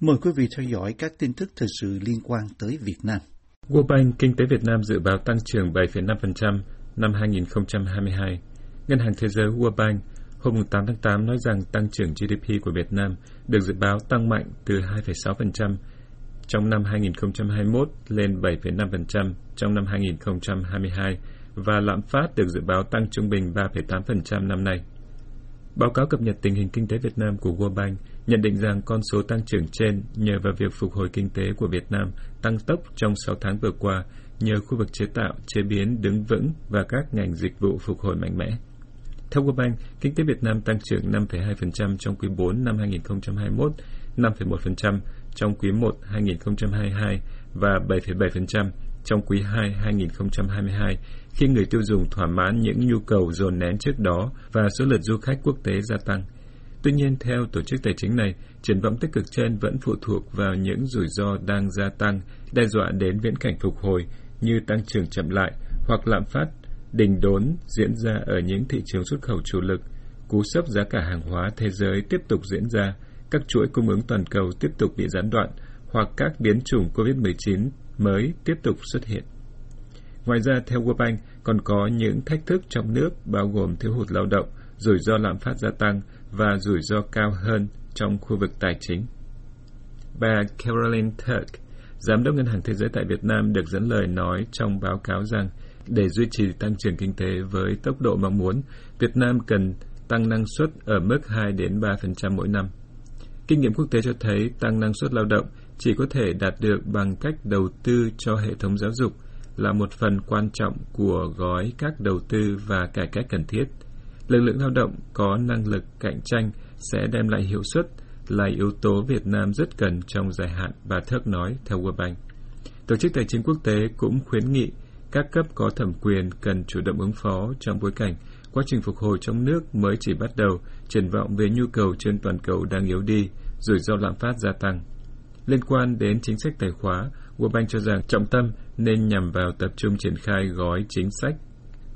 Mời quý vị theo dõi các tin tức thời sự liên quan tới Việt Nam. World Bank Kinh tế Việt Nam dự báo tăng trưởng 7,5% năm 2022. Ngân hàng Thế giới World Bank hôm 8 tháng 8 nói rằng tăng trưởng GDP của Việt Nam được dự báo tăng mạnh từ 2,6% trong năm 2021 lên 7,5% trong năm 2022 và lạm phát được dự báo tăng trung bình 3,8% năm nay. Báo cáo cập nhật tình hình kinh tế Việt Nam của World Bank nhận định rằng con số tăng trưởng trên nhờ vào việc phục hồi kinh tế của Việt Nam tăng tốc trong 6 tháng vừa qua nhờ khu vực chế tạo, chế biến đứng vững và các ngành dịch vụ phục hồi mạnh mẽ. Theo World Bank, kinh tế Việt Nam tăng trưởng 5,2% trong quý 4 năm 2021, 5,1% trong quý 1 2022 và 7,7% trong quý 2 2022 khi người tiêu dùng thỏa mãn những nhu cầu dồn nén trước đó và số lượt du khách quốc tế gia tăng. Tuy nhiên, theo tổ chức tài chính này, triển vọng tích cực trên vẫn phụ thuộc vào những rủi ro đang gia tăng, đe dọa đến viễn cảnh phục hồi như tăng trưởng chậm lại hoặc lạm phát đình đốn diễn ra ở những thị trường xuất khẩu chủ lực, cú sốc giá cả hàng hóa thế giới tiếp tục diễn ra, các chuỗi cung ứng toàn cầu tiếp tục bị gián đoạn hoặc các biến chủng COVID-19 mới tiếp tục xuất hiện. Ngoài ra, theo World Bank, còn có những thách thức trong nước bao gồm thiếu hụt lao động, rủi ro lạm phát gia tăng và rủi ro cao hơn trong khu vực tài chính. Bà Caroline Turk, Giám đốc Ngân hàng Thế giới tại Việt Nam được dẫn lời nói trong báo cáo rằng để duy trì tăng trưởng kinh tế với tốc độ mong muốn, Việt Nam cần tăng năng suất ở mức 2 đến 3% mỗi năm. Kinh nghiệm quốc tế cho thấy tăng năng suất lao động chỉ có thể đạt được bằng cách đầu tư cho hệ thống giáo dục là một phần quan trọng của gói các đầu tư và cải cách cần thiết. Lực lượng lao động có năng lực cạnh tranh sẽ đem lại hiệu suất là yếu tố Việt Nam rất cần trong dài hạn, bà Thước nói theo World Bank. Tổ chức Tài chính Quốc tế cũng khuyến nghị các cấp có thẩm quyền cần chủ động ứng phó trong bối cảnh quá trình phục hồi trong nước mới chỉ bắt đầu, triển vọng về nhu cầu trên toàn cầu đang yếu đi, rủi ro lạm phát gia tăng. Liên quan đến chính sách tài khóa, World Bank cho rằng trọng tâm nên nhằm vào tập trung triển khai gói chính sách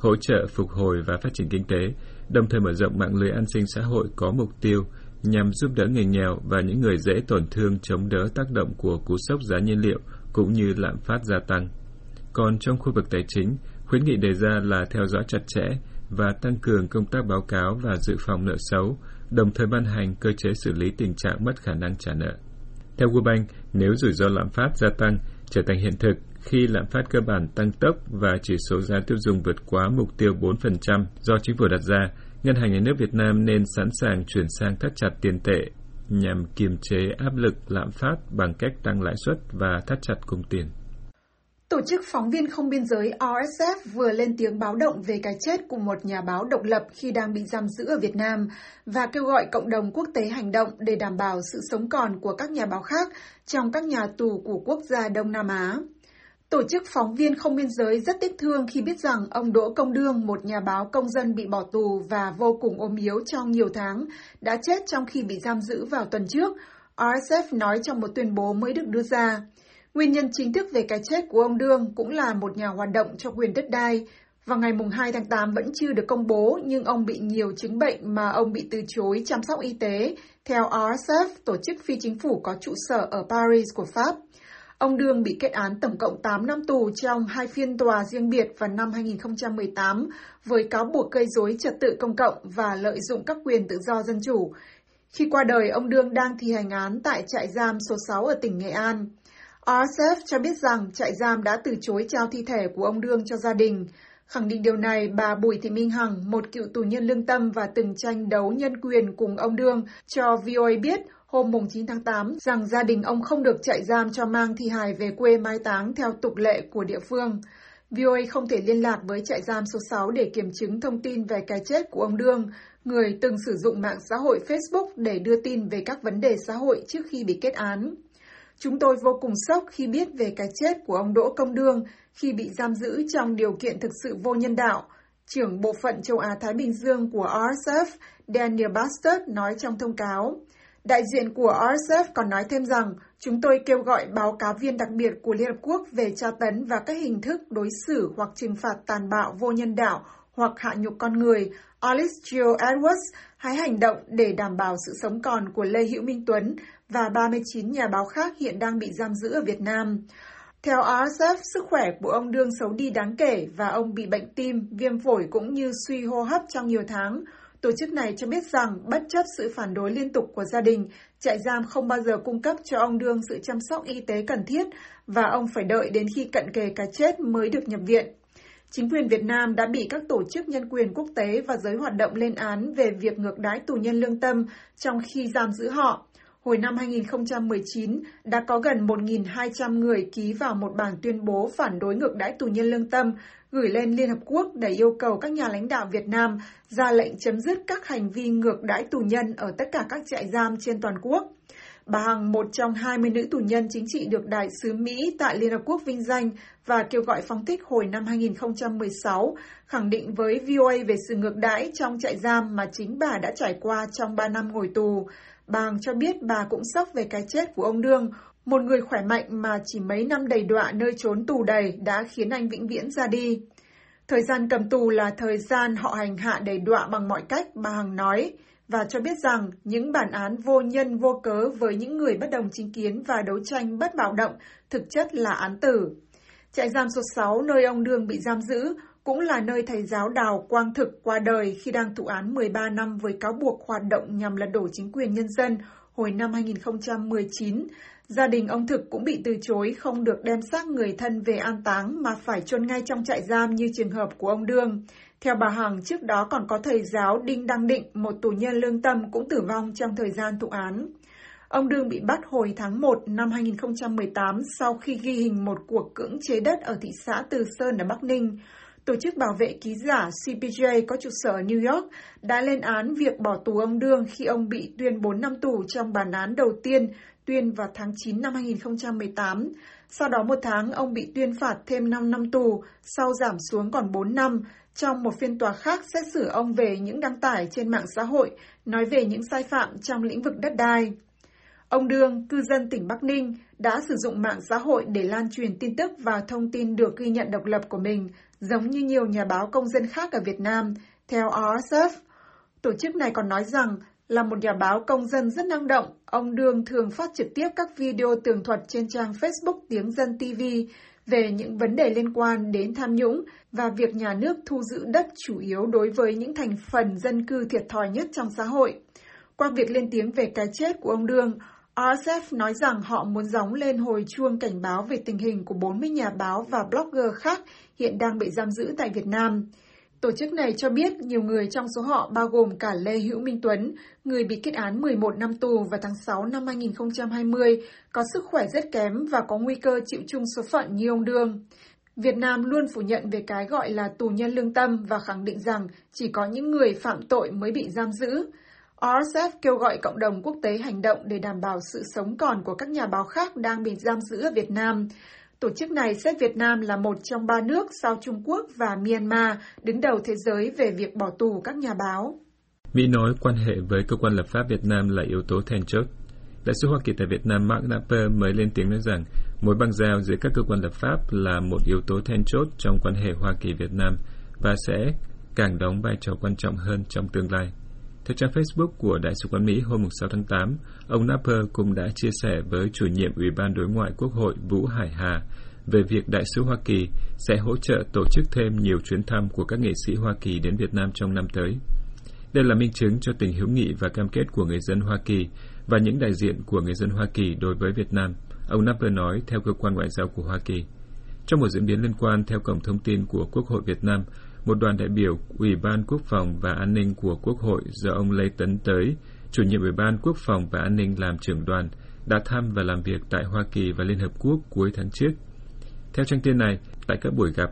hỗ trợ phục hồi và phát triển kinh tế, đồng thời mở rộng mạng lưới an sinh xã hội có mục tiêu nhằm giúp đỡ người nghèo và những người dễ tổn thương chống đỡ tác động của cú sốc giá nhiên liệu cũng như lạm phát gia tăng. Còn trong khu vực tài chính, khuyến nghị đề ra là theo dõi chặt chẽ và tăng cường công tác báo cáo và dự phòng nợ xấu, đồng thời ban hành cơ chế xử lý tình trạng mất khả năng trả nợ. Theo World Bank, nếu rủi ro lạm phát gia tăng trở thành hiện thực khi lạm phát cơ bản tăng tốc và chỉ số giá tiêu dùng vượt quá mục tiêu 4% do chính phủ đặt ra, Ngân hàng Nhà nước Việt Nam nên sẵn sàng chuyển sang thắt chặt tiền tệ nhằm kiềm chế áp lực lạm phát bằng cách tăng lãi suất và thắt chặt cung tiền. Tổ chức phóng viên không biên giới RSF vừa lên tiếng báo động về cái chết của một nhà báo độc lập khi đang bị giam giữ ở Việt Nam và kêu gọi cộng đồng quốc tế hành động để đảm bảo sự sống còn của các nhà báo khác trong các nhà tù của quốc gia Đông Nam Á. Tổ chức phóng viên không biên giới rất tiếc thương khi biết rằng ông Đỗ Công Đương, một nhà báo công dân bị bỏ tù và vô cùng ốm yếu trong nhiều tháng, đã chết trong khi bị giam giữ vào tuần trước, RSF nói trong một tuyên bố mới được đưa ra. Nguyên nhân chính thức về cái chết của ông Đương cũng là một nhà hoạt động cho quyền đất đai. Vào ngày 2 tháng 8 vẫn chưa được công bố, nhưng ông bị nhiều chứng bệnh mà ông bị từ chối chăm sóc y tế, theo RSF, tổ chức phi chính phủ có trụ sở ở Paris của Pháp. Ông Đương bị kết án tổng cộng 8 năm tù trong hai phiên tòa riêng biệt vào năm 2018 với cáo buộc gây rối trật tự công cộng và lợi dụng các quyền tự do dân chủ. Khi qua đời, ông Đương đang thi hành án tại trại giam số 6 ở tỉnh Nghệ An. RSF cho biết rằng trại giam đã từ chối trao thi thể của ông Đương cho gia đình. Khẳng định điều này, bà Bùi Thị Minh Hằng, một cựu tù nhân lương tâm và từng tranh đấu nhân quyền cùng ông Đương, cho VOA biết hôm 9 tháng 8 rằng gia đình ông không được trại giam cho mang thi hài về quê mai táng theo tục lệ của địa phương. VOA không thể liên lạc với trại giam số 6 để kiểm chứng thông tin về cái chết của ông Đương, người từng sử dụng mạng xã hội Facebook để đưa tin về các vấn đề xã hội trước khi bị kết án. Chúng tôi vô cùng sốc khi biết về cái chết của ông Đỗ Công Đương khi bị giam giữ trong điều kiện thực sự vô nhân đạo, trưởng bộ phận châu Á-Thái Bình Dương của RSF Daniel Bastard nói trong thông cáo. Đại diện của RSF còn nói thêm rằng, chúng tôi kêu gọi báo cáo viên đặc biệt của Liên Hợp Quốc về tra tấn và các hình thức đối xử hoặc trừng phạt tàn bạo vô nhân đạo hoặc hạ nhục con người, Alice Edwards, hãy hành động để đảm bảo sự sống còn của Lê Hữu Minh Tuấn và 39 nhà báo khác hiện đang bị giam giữ ở Việt Nam. Theo RSF, sức khỏe của ông đương xấu đi đáng kể và ông bị bệnh tim, viêm phổi cũng như suy hô hấp trong nhiều tháng. Tổ chức này cho biết rằng, bất chấp sự phản đối liên tục của gia đình, trại giam không bao giờ cung cấp cho ông đương sự chăm sóc y tế cần thiết và ông phải đợi đến khi cận kề cái chết mới được nhập viện. Chính quyền Việt Nam đã bị các tổ chức nhân quyền quốc tế và giới hoạt động lên án về việc ngược đãi tù nhân lương tâm trong khi giam giữ họ. Hồi năm 2019, đã có gần 1.200 người ký vào một bản tuyên bố phản đối ngược đãi tù nhân lương tâm, gửi lên Liên Hợp Quốc để yêu cầu các nhà lãnh đạo Việt Nam ra lệnh chấm dứt các hành vi ngược đãi tù nhân ở tất cả các trại giam trên toàn quốc. Bà Hằng, một trong 20 nữ tù nhân chính trị được Đại sứ Mỹ tại Liên Hợp Quốc vinh danh và kêu gọi phóng thích hồi năm 2016, khẳng định với VOA về sự ngược đãi trong trại giam mà chính bà đã trải qua trong 3 năm ngồi tù. Bà Hằng cho biết bà cũng sốc về cái chết của ông Đương, một người khỏe mạnh mà chỉ mấy năm đầy đọa nơi trốn tù đầy đã khiến anh vĩnh viễn ra đi. Thời gian cầm tù là thời gian họ hành hạ đầy đọa bằng mọi cách, bà Hằng nói và cho biết rằng những bản án vô nhân vô cớ với những người bất đồng chính kiến và đấu tranh bất bạo động thực chất là án tử. Trại giam số 6 nơi ông Đương bị giam giữ, cũng là nơi thầy giáo Đào Quang Thực qua đời khi đang thụ án 13 năm với cáo buộc hoạt động nhằm lật đổ chính quyền nhân dân hồi năm 2019. Gia đình ông Thực cũng bị từ chối không được đem xác người thân về an táng mà phải chôn ngay trong trại giam như trường hợp của ông Đương. Theo bà Hằng, trước đó còn có thầy giáo Đinh Đăng Định, một tù nhân lương tâm cũng tử vong trong thời gian thụ án. Ông Đương bị bắt hồi tháng 1 năm 2018 sau khi ghi hình một cuộc cưỡng chế đất ở thị xã Từ Sơn ở Bắc Ninh. Tổ chức bảo vệ ký giả CPJ có trụ sở ở New York đã lên án việc bỏ tù ông Đương khi ông bị tuyên 4 năm tù trong bản án đầu tiên tuyên vào tháng 9 năm 2018. Sau đó một tháng, ông bị tuyên phạt thêm 5 năm tù, sau giảm xuống còn 4 năm. Trong một phiên tòa khác xét xử ông về những đăng tải trên mạng xã hội, nói về những sai phạm trong lĩnh vực đất đai. Ông Đương, cư dân tỉnh Bắc Ninh, đã sử dụng mạng xã hội để lan truyền tin tức và thông tin được ghi nhận độc lập của mình, giống như nhiều nhà báo công dân khác ở Việt Nam, theo RSF. Tổ chức này còn nói rằng là một nhà báo công dân rất năng động, ông Đương thường phát trực tiếp các video tường thuật trên trang Facebook Tiếng Dân TV về những vấn đề liên quan đến tham nhũng và việc nhà nước thu giữ đất chủ yếu đối với những thành phần dân cư thiệt thòi nhất trong xã hội. Qua việc lên tiếng về cái chết của ông Đương, RSF nói rằng họ muốn gióng lên hồi chuông cảnh báo về tình hình của 40 nhà báo và blogger khác hiện đang bị giam giữ tại Việt Nam. Tổ chức này cho biết nhiều người trong số họ bao gồm cả Lê Hữu Minh Tuấn, người bị kết án 11 năm tù vào tháng 6 năm 2020, có sức khỏe rất kém và có nguy cơ chịu chung số phận như ông Đương. Việt Nam luôn phủ nhận về cái gọi là tù nhân lương tâm và khẳng định rằng chỉ có những người phạm tội mới bị giam giữ. RSF kêu gọi cộng đồng quốc tế hành động để đảm bảo sự sống còn của các nhà báo khác đang bị giam giữ ở Việt Nam. Tổ chức này xếp Việt Nam là một trong ba nước sau Trung Quốc và Myanmar đứng đầu thế giới về việc bỏ tù các nhà báo. Mỹ nói quan hệ với cơ quan lập pháp Việt Nam là yếu tố then chốt. Đại sứ Hoa Kỳ tại Việt Nam Mark Napper mới lên tiếng nói rằng mối băng giao giữa các cơ quan lập pháp là một yếu tố then chốt trong quan hệ Hoa Kỳ-Việt Nam và sẽ càng đóng vai trò quan trọng hơn trong tương lai. Theo trang Facebook của Đại sứ quán Mỹ hôm 6 tháng 8, ông Napper cũng đã chia sẻ với chủ nhiệm Ủy ban Đối ngoại Quốc hội Vũ Hải Hà về việc Đại sứ Hoa Kỳ sẽ hỗ trợ tổ chức thêm nhiều chuyến thăm của các nghệ sĩ Hoa Kỳ đến Việt Nam trong năm tới. Đây là minh chứng cho tình hữu nghị và cam kết của người dân Hoa Kỳ và những đại diện của người dân Hoa Kỳ đối với Việt Nam, ông Napper nói theo cơ quan ngoại giao của Hoa Kỳ. Trong một diễn biến liên quan theo cổng thông tin của Quốc hội Việt Nam, một đoàn đại biểu Ủy ban Quốc phòng và An ninh của Quốc hội do ông Lê Tấn Tới, chủ nhiệm Ủy ban Quốc phòng và An ninh làm trưởng đoàn, đã thăm và làm việc tại Hoa Kỳ và Liên Hợp Quốc cuối tháng trước. Theo trang tin này, tại các buổi gặp,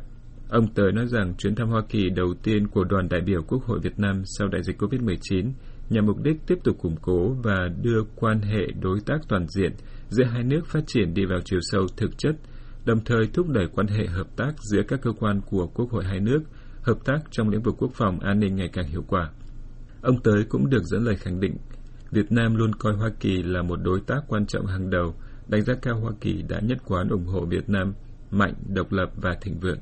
ông Tới nói rằng chuyến thăm Hoa Kỳ đầu tiên của đoàn đại biểu Quốc hội Việt Nam sau đại dịch COVID-19 nhằm mục đích tiếp tục củng cố và đưa quan hệ đối tác toàn diện giữa hai nước phát triển đi vào chiều sâu thực chất, đồng thời thúc đẩy quan hệ hợp tác giữa các cơ quan của Quốc hội hai nước – hợp tác trong lĩnh vực quốc phòng an ninh ngày càng hiệu quả. Ông Tới cũng được dẫn lời khẳng định Việt Nam luôn coi Hoa Kỳ là một đối tác quan trọng hàng đầu, đánh giá cao Hoa Kỳ đã nhất quán ủng hộ Việt Nam mạnh, độc lập và thịnh vượng.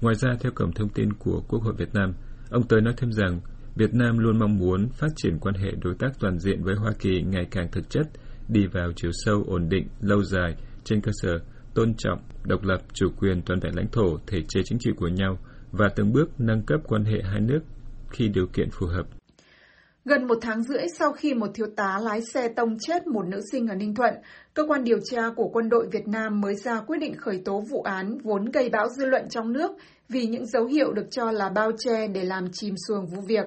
Ngoài ra, theo cổng thông tin của Quốc hội Việt Nam, ông Tới nói thêm rằng Việt Nam luôn mong muốn phát triển quan hệ đối tác toàn diện với Hoa Kỳ ngày càng thực chất đi vào chiều sâu ổn định, lâu dài trên cơ sở tôn trọng, độc lập, chủ quyền toàn vẹn lãnh thổ, thể chế chính trị của nhau và từng bước nâng cấp quan hệ hai nước khi điều kiện phù hợp. Gần một tháng rưỡi sau khi một thiếu tá lái xe tông chết một nữ sinh ở Ninh Thuận, cơ quan điều tra của quân đội Việt Nam mới ra quyết định khởi tố vụ án vốn gây bão dư luận trong nước vì những dấu hiệu được cho là bao che để làm chìm xuồng vụ việc.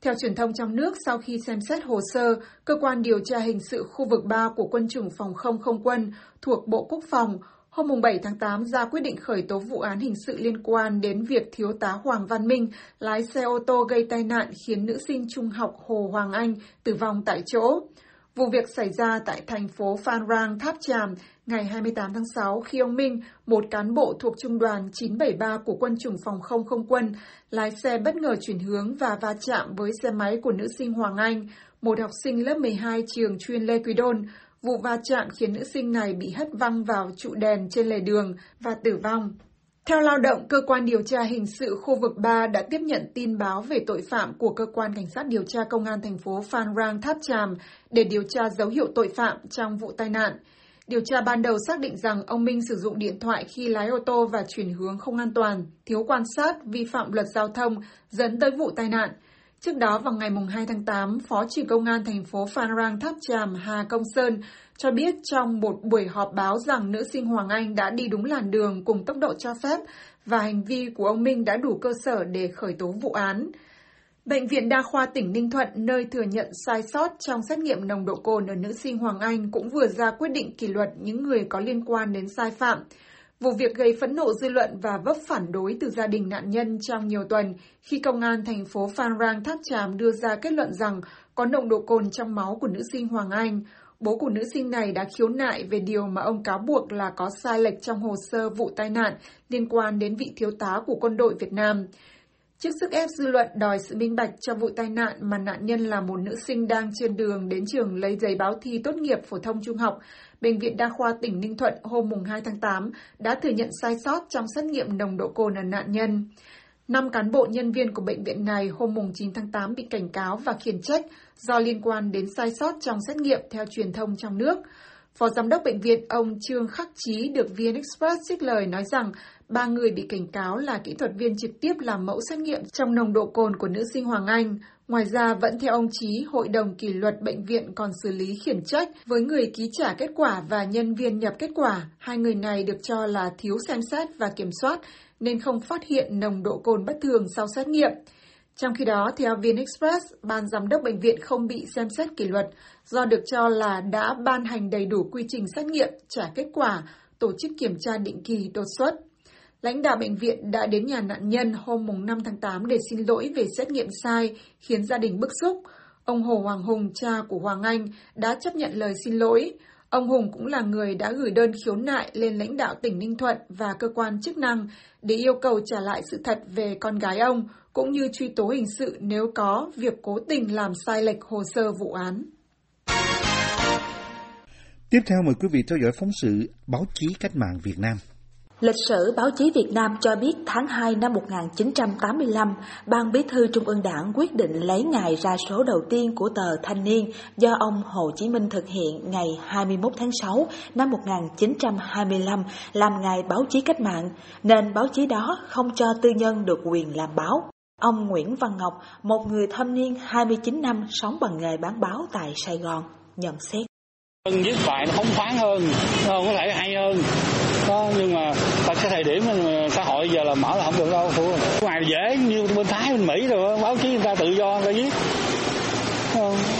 Theo truyền thông trong nước, sau khi xem xét hồ sơ, cơ quan điều tra hình sự khu vực 3 của quân chủng phòng không không quân thuộc Bộ Quốc phòng hôm 7 tháng 8 ra quyết định khởi tố vụ án hình sự liên quan đến việc thiếu tá Hoàng Văn Minh lái xe ô tô gây tai nạn khiến nữ sinh trung học Hồ Hoàng Anh tử vong tại chỗ. Vụ việc xảy ra tại thành phố Phan Rang, Tháp Tràm ngày 28 tháng 6 khi ông Minh, một cán bộ thuộc trung đoàn 973 của quân chủng phòng không không quân, lái xe bất ngờ chuyển hướng và va chạm với xe máy của nữ sinh Hoàng Anh, một học sinh lớp 12 trường chuyên Lê Quý Đôn. Vụ va chạm khiến nữ sinh này bị hất văng vào trụ đèn trên lề đường và tử vong. Theo lao động, cơ quan điều tra hình sự khu vực 3 đã tiếp nhận tin báo về tội phạm của cơ quan cảnh sát điều tra công an thành phố Phan Rang Tháp Chàm để điều tra dấu hiệu tội phạm trong vụ tai nạn. Điều tra ban đầu xác định rằng ông Minh sử dụng điện thoại khi lái ô tô và chuyển hướng không an toàn, thiếu quan sát, vi phạm luật giao thông, dẫn tới vụ tai nạn. Trước đó vào ngày 2 tháng 8, Phó trưởng công an thành phố Phan Rang Tháp tràm Hà Công Sơn cho biết trong một buổi họp báo rằng nữ sinh Hoàng Anh đã đi đúng làn đường cùng tốc độ cho phép và hành vi của ông Minh đã đủ cơ sở để khởi tố vụ án. Bệnh viện Đa khoa tỉnh Ninh Thuận, nơi thừa nhận sai sót trong xét nghiệm nồng độ cồn ở nữ sinh Hoàng Anh cũng vừa ra quyết định kỷ luật những người có liên quan đến sai phạm. Vụ việc gây phẫn nộ dư luận và vấp phản đối từ gia đình nạn nhân trong nhiều tuần khi công an thành phố Phan Rang Tháp Tràm đưa ra kết luận rằng có nồng độ cồn trong máu của nữ sinh Hoàng Anh. Bố của nữ sinh này đã khiếu nại về điều mà ông cáo buộc là có sai lệch trong hồ sơ vụ tai nạn liên quan đến vị thiếu tá của quân đội Việt Nam. Trước sức ép dư luận đòi sự minh bạch trong vụ tai nạn mà nạn nhân là một nữ sinh đang trên đường đến trường lấy giấy báo thi tốt nghiệp phổ thông trung học, Bệnh viện Đa khoa tỉnh Ninh Thuận hôm 2 tháng 8 đã thừa nhận sai sót trong xét nghiệm nồng độ cồn ở nạn nhân. Năm cán bộ nhân viên của bệnh viện này hôm 9 tháng 8 bị cảnh cáo và khiển trách do liên quan đến sai sót trong xét nghiệm theo truyền thông trong nước. Phó Giám đốc Bệnh viện ông Trương Khắc Chí được VN Express trích lời nói rằng ba người bị cảnh cáo là kỹ thuật viên trực tiếp làm mẫu xét nghiệm trong nồng độ cồn của nữ sinh Hoàng Anh. Ngoài ra, vẫn theo ông Chí, Hội đồng kỷ luật bệnh viện còn xử lý khiển trách với người ký trả kết quả và nhân viên nhập kết quả. Hai người này được cho là thiếu xem xét và kiểm soát nên không phát hiện nồng độ cồn bất thường sau xét nghiệm. Trong khi đó, theo VN Express, ban giám đốc bệnh viện không bị xem xét kỷ luật do được cho là đã ban hành đầy đủ quy trình xét nghiệm, trả kết quả, tổ chức kiểm tra định kỳ đột xuất. Lãnh đạo bệnh viện đã đến nhà nạn nhân hôm 5 tháng 8 để xin lỗi về xét nghiệm sai, khiến gia đình bức xúc. Ông Hồ Hoàng Hùng, cha của Hoàng Anh, đã chấp nhận lời xin lỗi. Ông Hùng cũng là người đã gửi đơn khiếu nại lên lãnh đạo tỉnh Ninh Thuận và cơ quan chức năng để yêu cầu trả lại sự thật về con gái ông, cũng như truy tố hình sự nếu có việc cố tình làm sai lệch hồ sơ vụ án. Tiếp theo mời quý vị theo dõi phóng sự Báo chí Cách mạng Việt Nam. Lịch sử báo chí Việt Nam cho biết tháng 2 năm 1985, Ban Bí thư Trung ương Đảng quyết định lấy ngày ra số đầu tiên của tờ Thanh niên do ông Hồ Chí Minh thực hiện ngày 21 tháng 6 năm 1925 làm ngày báo chí cách mạng, nên báo chí đó không cho tư nhân được quyền làm báo. Ông Nguyễn Văn Ngọc, một người thâm niên 29 năm sống bằng nghề bán báo tại Sài Gòn, nhận xét. Viết bài nó phóng khoáng hơn, nó có thể hay hơn, đó nhưng mà cái thời điểm xã hội giờ là mở là không được đâu ngoài dễ như bên thái bên mỹ rồi báo chí người ta tự do người ta viết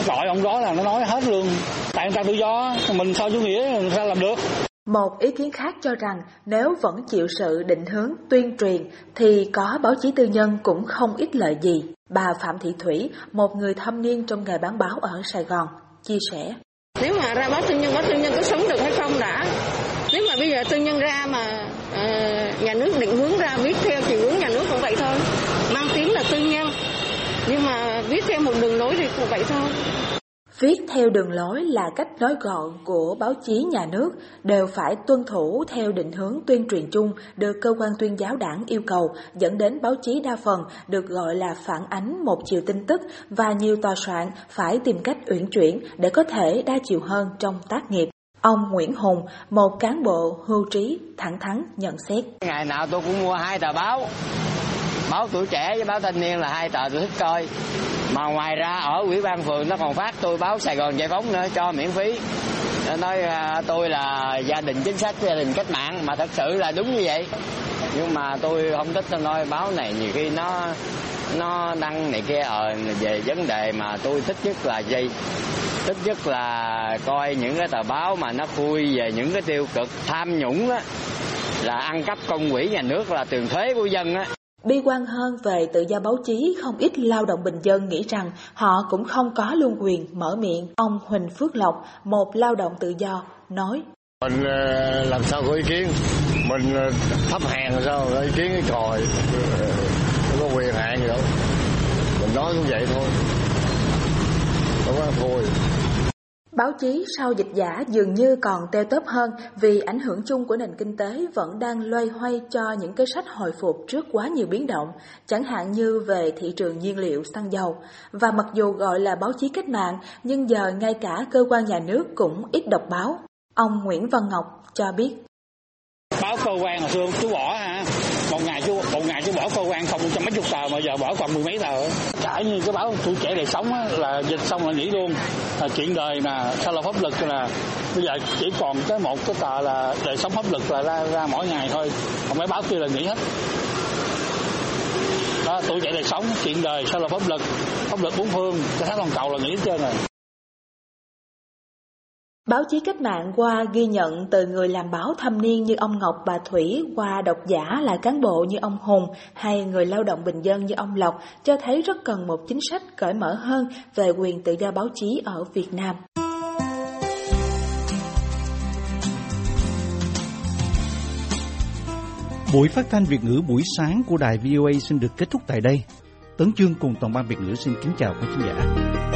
gọi ông đó là nó nói hết luôn tại người ta tự do mình so chủ nghĩa người ta làm được một ý kiến khác cho rằng nếu vẫn chịu sự định hướng tuyên truyền thì có báo chí tư nhân cũng không ít lợi gì. Bà Phạm Thị Thủy, một người thâm niên trong nghề bán báo ở Sài Gòn, chia sẻ. Nếu mà ra báo tư nhân, báo tư nhân có sống được hay không đã? nếu mà bây giờ tư nhân ra mà Ờ, nhà nước định hướng ra viết theo chiều hướng nhà nước cũng vậy thôi. Mang tiếng là tư nhân. Nhưng mà viết theo một đường lối thì cũng vậy thôi. Viết theo đường lối là cách nói gọn của báo chí nhà nước đều phải tuân thủ theo định hướng tuyên truyền chung được cơ quan tuyên giáo đảng yêu cầu, dẫn đến báo chí đa phần được gọi là phản ánh một chiều tin tức và nhiều tòa soạn phải tìm cách uyển chuyển để có thể đa chiều hơn trong tác nghiệp. Ông Nguyễn Hùng, một cán bộ hưu trí, thẳng thắn nhận xét. Ngày nào tôi cũng mua hai tờ báo, báo tuổi trẻ với báo thanh niên là hai tờ tôi thích coi. Mà ngoài ra ở ủy ban phường nó còn phát tôi báo sài gòn giải phóng nữa cho miễn phí. Nó nói à, tôi là gia đình chính sách gia đình cách mạng mà thật sự là đúng như vậy. Nhưng mà tôi không thích tôi nói báo này nhiều khi nó nó đăng này kia ờ về vấn đề mà tôi thích nhất là gì? Thích nhất là coi những cái tờ báo mà nó khui về những cái tiêu cực tham nhũng á là ăn cắp công quỹ nhà nước là tiền thuế của dân á Bi quan hơn về tự do báo chí, không ít lao động bình dân nghĩ rằng họ cũng không có luôn quyền mở miệng. Ông Huỳnh Phước Lộc, một lao động tự do, nói. Mình ờ, làm sao có ý kiến, mình ờ, thấp hèn sao có ý kiến cái còi, không có quyền hạn gì đâu. Mình nói cũng vậy thôi, không có thôi. Báo chí sau dịch giả dường như còn teo tóp hơn vì ảnh hưởng chung của nền kinh tế vẫn đang loay hoay cho những cái sách hồi phục trước quá nhiều biến động, chẳng hạn như về thị trường nhiên liệu xăng dầu. Và mặc dù gọi là báo chí cách mạng, nhưng giờ ngay cả cơ quan nhà nước cũng ít đọc báo. Ông Nguyễn Văn Ngọc cho biết. Báo cơ quan hồi xưa chú bỏ hả? một ngày chú một ngày chú bỏ cơ quan không trăm mấy bỏ còn mười mấy tờ. Cả như cái báo tuổi trẻ đời sống á, là dịch xong là nghỉ luôn. Là chuyện đời mà sao là pháp lực là bây giờ chỉ còn cái một cái tờ là đời sống pháp lực là ra, ra mỗi ngày thôi. Còn mấy báo kia là nghỉ hết. Đó tuổi trẻ đời sống chuyện đời sao là pháp lực pháp lực bốn phương cái tháng toàn cầu là nghỉ hết trơn rồi. Báo chí cách mạng qua ghi nhận từ người làm báo thâm niên như ông Ngọc bà Thủy, qua độc giả là cán bộ như ông Hùng hay người lao động bình dân như ông Lộc cho thấy rất cần một chính sách cởi mở hơn về quyền tự do báo chí ở Việt Nam. Buổi phát thanh Việt ngữ buổi sáng của đài VOA xin được kết thúc tại đây. Tấn Chương cùng toàn ban Việt ngữ xin kính chào quý khán giả.